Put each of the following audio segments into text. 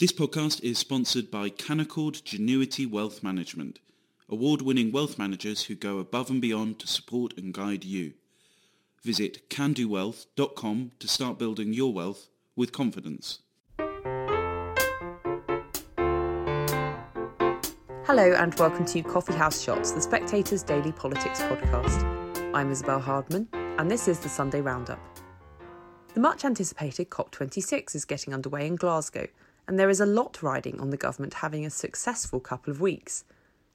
This podcast is sponsored by Canaccord Genuity Wealth Management, award-winning wealth managers who go above and beyond to support and guide you. Visit candowealth.com to start building your wealth with confidence. Hello and welcome to Coffee House Shots, the Spectator's daily politics podcast. I'm Isabel Hardman and this is the Sunday Roundup. The much anticipated COP26 is getting underway in Glasgow, and there is a lot riding on the government having a successful couple of weeks.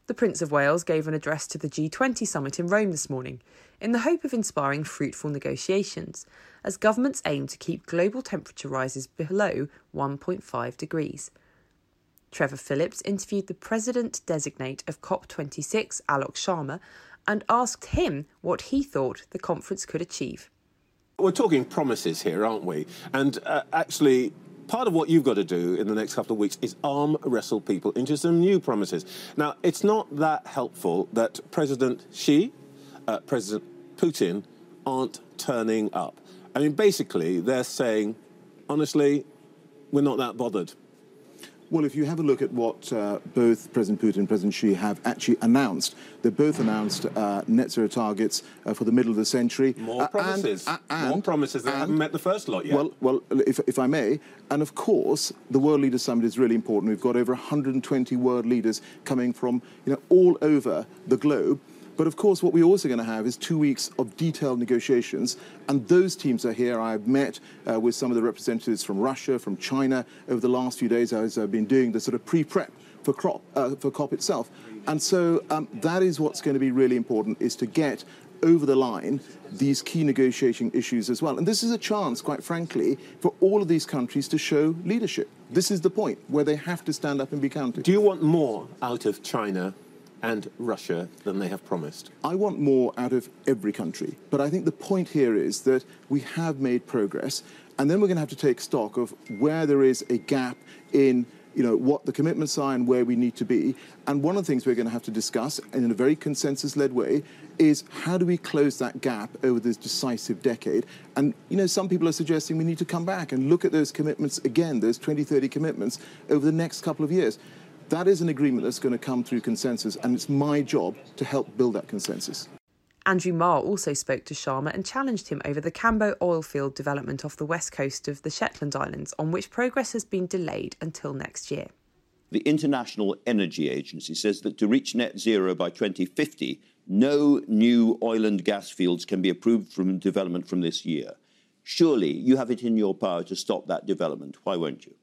The Prince of Wales gave an address to the G20 summit in Rome this morning in the hope of inspiring fruitful negotiations, as governments aim to keep global temperature rises below 1.5 degrees. Trevor Phillips interviewed the president designate of COP26, Alok Sharma, and asked him what he thought the conference could achieve. We're talking promises here, aren't we? And uh, actually, part of what you've got to do in the next couple of weeks is arm wrestle people into some new promises. Now, it's not that helpful that President Xi, uh, President Putin aren't turning up. I mean, basically, they're saying, honestly, we're not that bothered. Well, if you have a look at what uh, both President Putin and President Xi have actually announced, they both announced uh, net zero targets uh, for the middle of the century. More promises. And, and, More promises. They and, haven't met the first lot yet. Well, well if, if I may, and of course, the World Leaders Summit is really important. We've got over 120 world leaders coming from you know, all over the globe. But of course, what we're also going to have is two weeks of detailed negotiations, and those teams are here. I've met uh, with some of the representatives from Russia, from China over the last few days as I've been doing the sort of pre-prep for, uh, for COP itself. And so um, that is what's going to be really important, is to get over the line these key negotiating issues as well. And this is a chance, quite frankly, for all of these countries to show leadership. This is the point where they have to stand up and be counted. Do you want more out of China and Russia than they have promised? I want more out of every country. But I think the point here is that we have made progress, and then we're going to have to take stock of where there is a gap in you know, what the commitments are and where we need to be. And one of the things we're going to have to discuss in a very consensus-led way is how do we close that gap over this decisive decade? And, you know, some people are suggesting we need to come back and look at those commitments again, those 2030 commitments over the next couple of years. That is an agreement that's going to come through consensus, and it's my job to help build that consensus. Andrew Marr also spoke to Sharma and challenged him over the Cambo oil field development off the west coast of the Shetland Islands, on which progress has been delayed until next year. The International Energy Agency says that to reach net zero by 2050, no new oil and gas fields can be approved from development from this year. Surely you have it in your power to stop that development. Why won't you?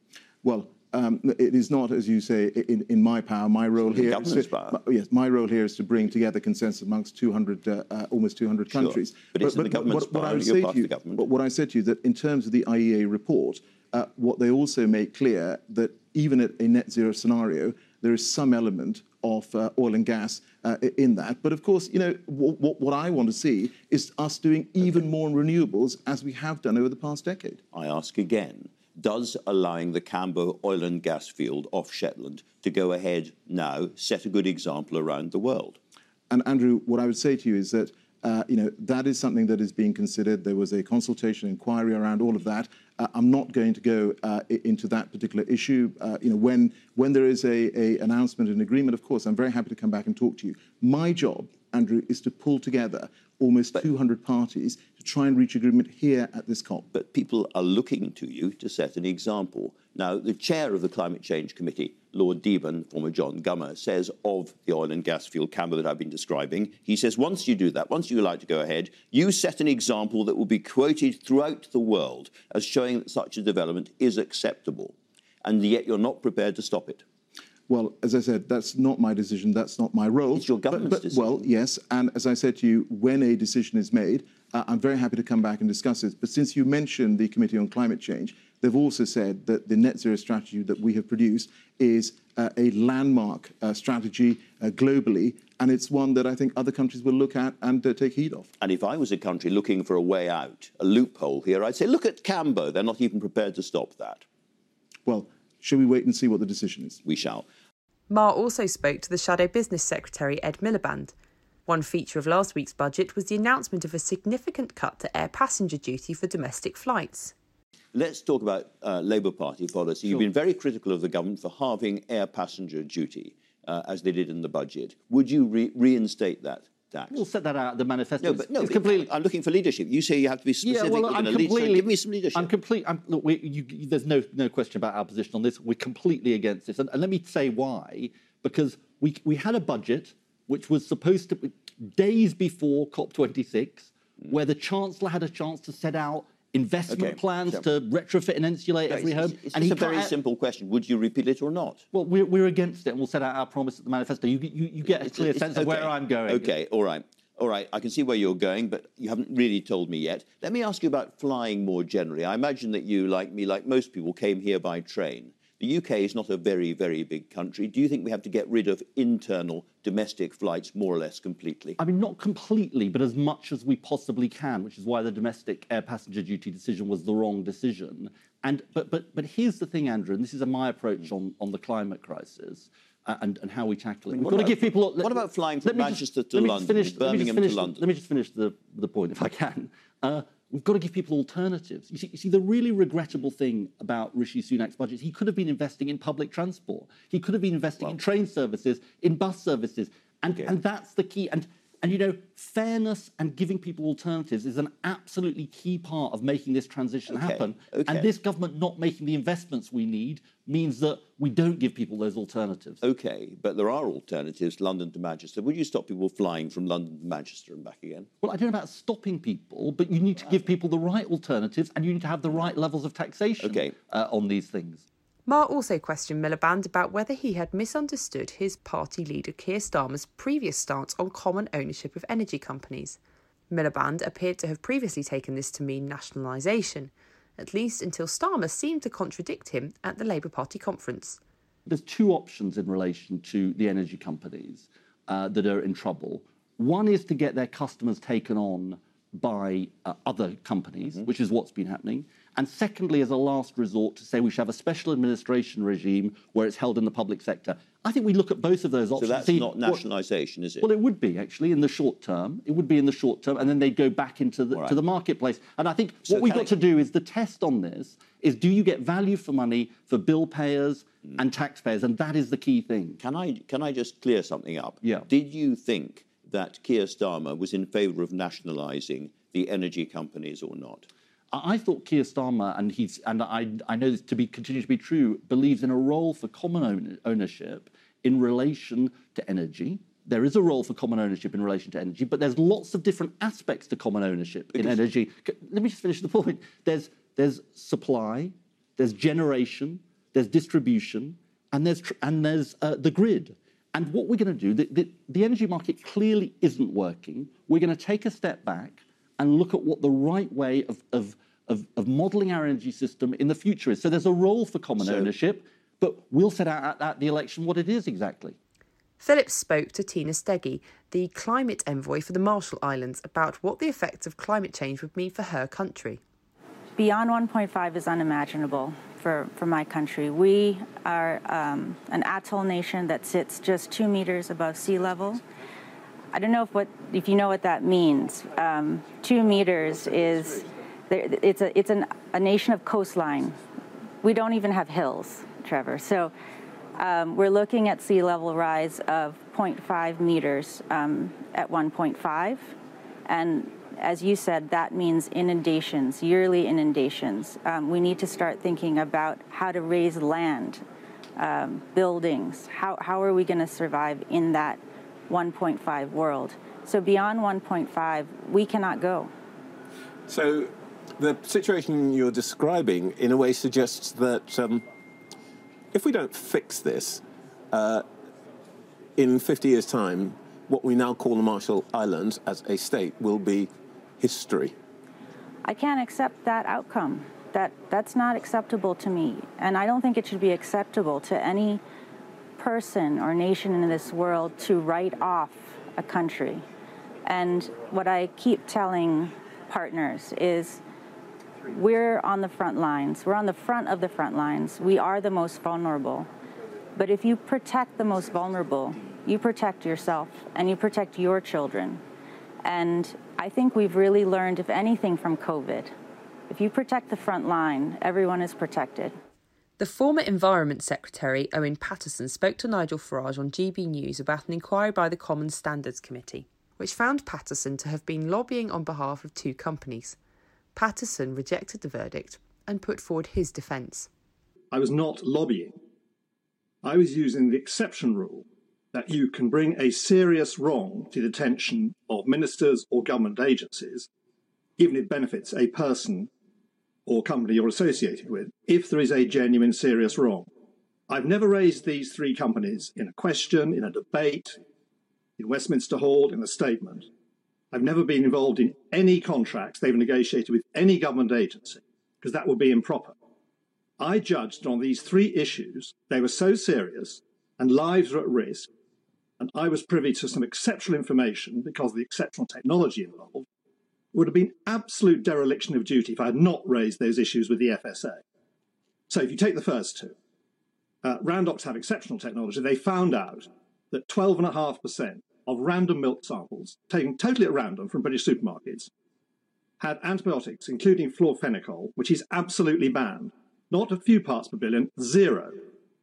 Well, um, it is not, as you say, in, in my power. My role here, is to, yes, my role here is to bring together consensus amongst 200, uh, uh, almost 200 countries. Sure. But, but, but, the government's what, what I would say to you, but what I said to you that in terms of the IEA report, uh, what they also make clear that even at a net zero scenario, there is some element of uh, oil and gas uh, in that. But of course, you know, what I want to see is us doing even more on renewables as we have done over the past decade. I ask again does allowing the Cambo oil and gas field off Shetland to go ahead now set a good example around the world? And Andrew, what I would say to you is that uh, you know that is something that is being considered. There was a consultation inquiry around all of that. Uh, I'm not going to go uh, into that particular issue. Uh, you know, when when there is a, a announcement, an agreement, of course, I'm very happy to come back and talk to you. My job, Andrew, is to pull together almost but, 200 parties to try and reach agreement here at this COP. But people are looking to you to set an example. Now, the chair of the Climate Change Committee, Lord Deben, former John Gummer, says of the oil and gas field Cambo that I've been describing, he says, once you do that, once you like to go ahead, you set an example that will be quoted throughout the world as showing that such a development is acceptable. And yet you're not prepared to stop it. Well, as I said, that's not my decision. That's not my role. It's your government's but, but, decision. Well, yes. And as I said to you, when a decision is made, uh, I'm very happy to come back and discuss it. But since you mentioned the Committee on Climate Change, they've also said that the net zero strategy that we have produced is uh, a landmark uh, strategy uh, globally. And it's one that I think other countries will look at and uh, take heed of. And if I was a country looking for a way out, a loophole here, I'd say, look at Cambo. They're not even prepared to stop that. Well, shall we wait and see what the decision is? We shall. Marr also spoke to the Shadow Business Secretary Ed Miliband. One feature of last week's budget was the announcement of a significant cut to air passenger duty for domestic flights. Let's talk about uh, Labour Party policy. Sure. You've been very critical of the government for halving air passenger duty, uh, as they did in the budget. Would you re- reinstate that? Tax. We'll set that out at the manifesto. No, but no, it's completely. I'm looking for leadership. You say you have to be specific. Yeah, well, I'm completely. Give me some leadership. I'm complete. I'm, look, we, you, there's no no question about our position on this. We're completely against this, and, and let me say why. Because we we had a budget which was supposed to be days before COP26, mm. where the Chancellor had a chance to set out investment okay. plans so, to retrofit and insulate every home. It's, it's a very simple question. Would you repeal it or not? Well, we're, we're against it, and we'll set out our promise at the manifesto. You, you, you get a clear sense okay. of where I'm going. Okay, all right. All right, I can see where you're going, but you haven't really told me yet. Let me ask you about flying more generally. I imagine that you, like me, like most people, came here by train. The UK is not a very, very big country. Do you think we have to get rid of internal domestic flights more or less completely? I mean, not completely, but as much as we possibly can, which is why the domestic air passenger duty decision was the wrong decision. And but but but here's the thing, Andrew, and this is my approach on, on the climate crisis. Uh, and, and how we tackle it. We've got to give people. What about flying from Manchester just, to London, finish, Birmingham finish, to London? Let me just finish the, the point, if I can. Uh, We've got to give people alternatives. You see, you see, the really regrettable thing about Rishi Sunak's budget, he could have been investing in public transport. He could have been investing well, in train services, in bus services. And, okay. and that's the key. And and you know, fairness and giving people alternatives is an absolutely key part of making this transition okay, happen. Okay. And this government not making the investments we need means that we don't give people those alternatives. Okay, but there are alternatives, London to Manchester. Would you stop people flying from London to Manchester and back again? Well, I don't know about stopping people, but you need to give people the right alternatives and you need to have the right levels of taxation okay. uh, on these things. Marr also questioned Miliband about whether he had misunderstood his party leader Keir Starmer's previous stance on common ownership of energy companies. Miliband appeared to have previously taken this to mean nationalisation, at least until Starmer seemed to contradict him at the Labour Party conference. There's two options in relation to the energy companies uh, that are in trouble. One is to get their customers taken on by uh, other companies, mm-hmm. which is what's been happening. And secondly, as a last resort, to say we should have a special administration regime where it's held in the public sector. I think we look at both of those options. So that's not nationalisation, is it? Well, it would be actually in the short term. It would be in the short term, and then they'd go back into the, right. to the marketplace. And I think so what we've got I... to do is the test on this is do you get value for money for bill payers mm. and taxpayers, and that is the key thing. Can I can I just clear something up? Yeah. Did you think that Keir Starmer was in favour of nationalising the energy companies or not? I thought Keir Starmer, and he's and I, I know this to be continue to be true, believes in a role for common own, ownership in relation to energy. There is a role for common ownership in relation to energy, but there's lots of different aspects to common ownership in energy. Let me just finish the point. There's there's supply, there's generation, there's distribution, and there's and there's uh, the grid. And what we're going to do, the, the, the energy market clearly isn't working. We're going to take a step back and look at what the right way of, of, of, of modelling our energy system in the future is. So there's a role for common so, ownership, but we'll set out at, at the election what it is exactly. Phillips spoke to Tina Stege, the climate envoy for the Marshall Islands, about what the effects of climate change would mean for her country. Beyond 1.5 is unimaginable for, for my country. We are um, an atoll nation that sits just two meters above sea level. I don't know if what if you know what that means. Um, two meters is it's a it's an, a nation of coastline. We don't even have hills, Trevor. So um, we're looking at sea level rise of 0.5 meters um, at 1.5, and as you said, that means inundations, yearly inundations. Um, we need to start thinking about how to raise land, um, buildings. How how are we going to survive in that 1.5 world. So beyond 1.5, we cannot go. So the situation you're describing, in a way, suggests that um, if we don't fix this, uh, in 50 years' time, what we now call the Marshall Islands as a state will be history. I can't accept that outcome. That that's not acceptable to me, and I don't think it should be acceptable to any person or nation in this world to write off a country. And what I keep telling partners is we're on the front lines. We're on the front of the front lines. We are the most vulnerable. But if you protect the most vulnerable, you protect yourself and you protect your children. And I think we've really learned, if anything, from COVID, If you protect the front line, everyone is protected. The former Environment Secretary, Owen Paterson, spoke to Nigel Farage on GB News about an inquiry by the Common Standards Committee, which found Paterson to have been lobbying on behalf of two companies. Paterson rejected the verdict and put forward his defence. I was not lobbying. I was using the exception rule that you can bring a serious wrong to the attention of ministers or government agencies, even if it benefits a person or company you're associated with, if there is a genuine serious wrong. I've never raised these three companies in a question, in a debate, in Westminster Hall, in a statement. I've never been involved in any contracts they've negotiated with any government agency, because that would be improper. I judged on these three issues, they were so serious and lives were at risk, and I was privy to some exceptional information because of the exceptional technology involved, would have been absolute dereliction of duty if I had not raised those issues with the FSA. So if you take the first two, uh, Randox have exceptional technology. They found out that 12.5% of random milk samples, taken totally at random from British supermarkets, had antibiotics, including fluorophenoxacin, which is absolutely banned. Not a few parts per billion, zero.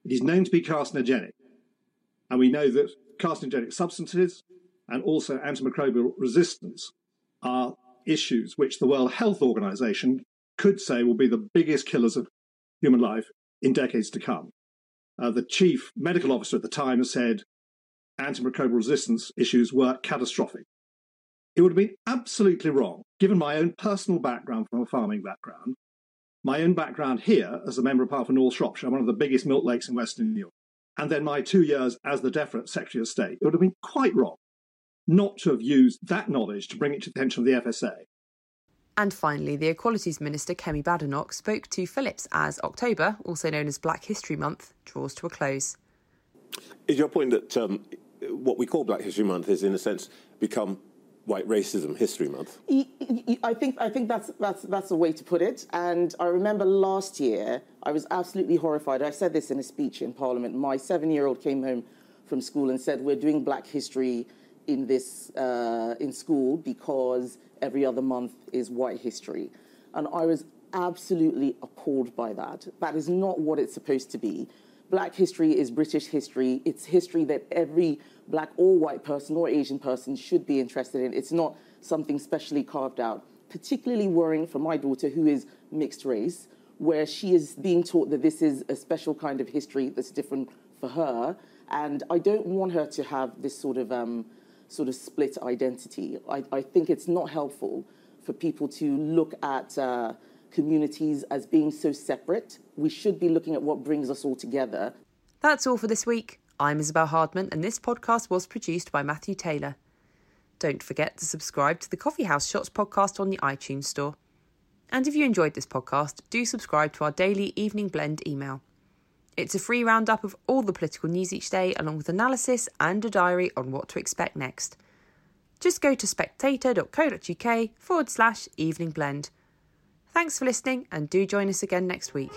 It is known to be carcinogenic. And we know that carcinogenic substances and also antimicrobial resistance are issues which the World Health Organization could say will be the biggest killers of human life in decades to come. Uh, the chief medical officer at the time said antimicrobial resistance issues were catastrophic. It would have been absolutely wrong, given my own personal background from a farming background, my own background here as a member of Parliament for North Shropshire, one of the biggest milk lakes in Western Europe, and then my two years as the DEFRA Secretary of State, it would have been quite wrong not to have used that knowledge to bring it to the attention of the FSA. And finally, the Equalities Minister Kemi Badenoch spoke to Phillips as October, also known as Black History Month, draws to a close. Is your point that um, what we call Black History Month is, in a sense, become White Racism History Month? I think I think that's that's that's a way to put it. And I remember last year, I was absolutely horrified. I said this in a speech in Parliament. My seven-year-old came home from school and said, "We're doing Black History in this uh, in school because every other month is White History," and I was absolutely appalled by that. That is not what it's supposed to be. Black history is British history. It's history that every black or white person or Asian person should be interested in. It's not something specially carved out. Particularly worrying for my daughter, who is mixed race, where she is being taught that this is a special kind of history that's different for her. And I don't want her to have this sort of um, sort of split identity. I, I, think it's not helpful for people to look at uh, communities as being so separate. We should be looking at what brings us all together. That's all for this week. I'm Isabel Hardman, and this podcast was produced by Matthew Taylor. Don't forget to subscribe to the Coffee House Shots podcast on the iTunes Store. And if you enjoyed this podcast, do subscribe to our daily Evening Blend email. It's a free roundup of all the political news each day, along with analysis and a diary on what to expect next. Just go to spectator.co.uk forward slash evening blend. Thanks for listening, and do join us again next week.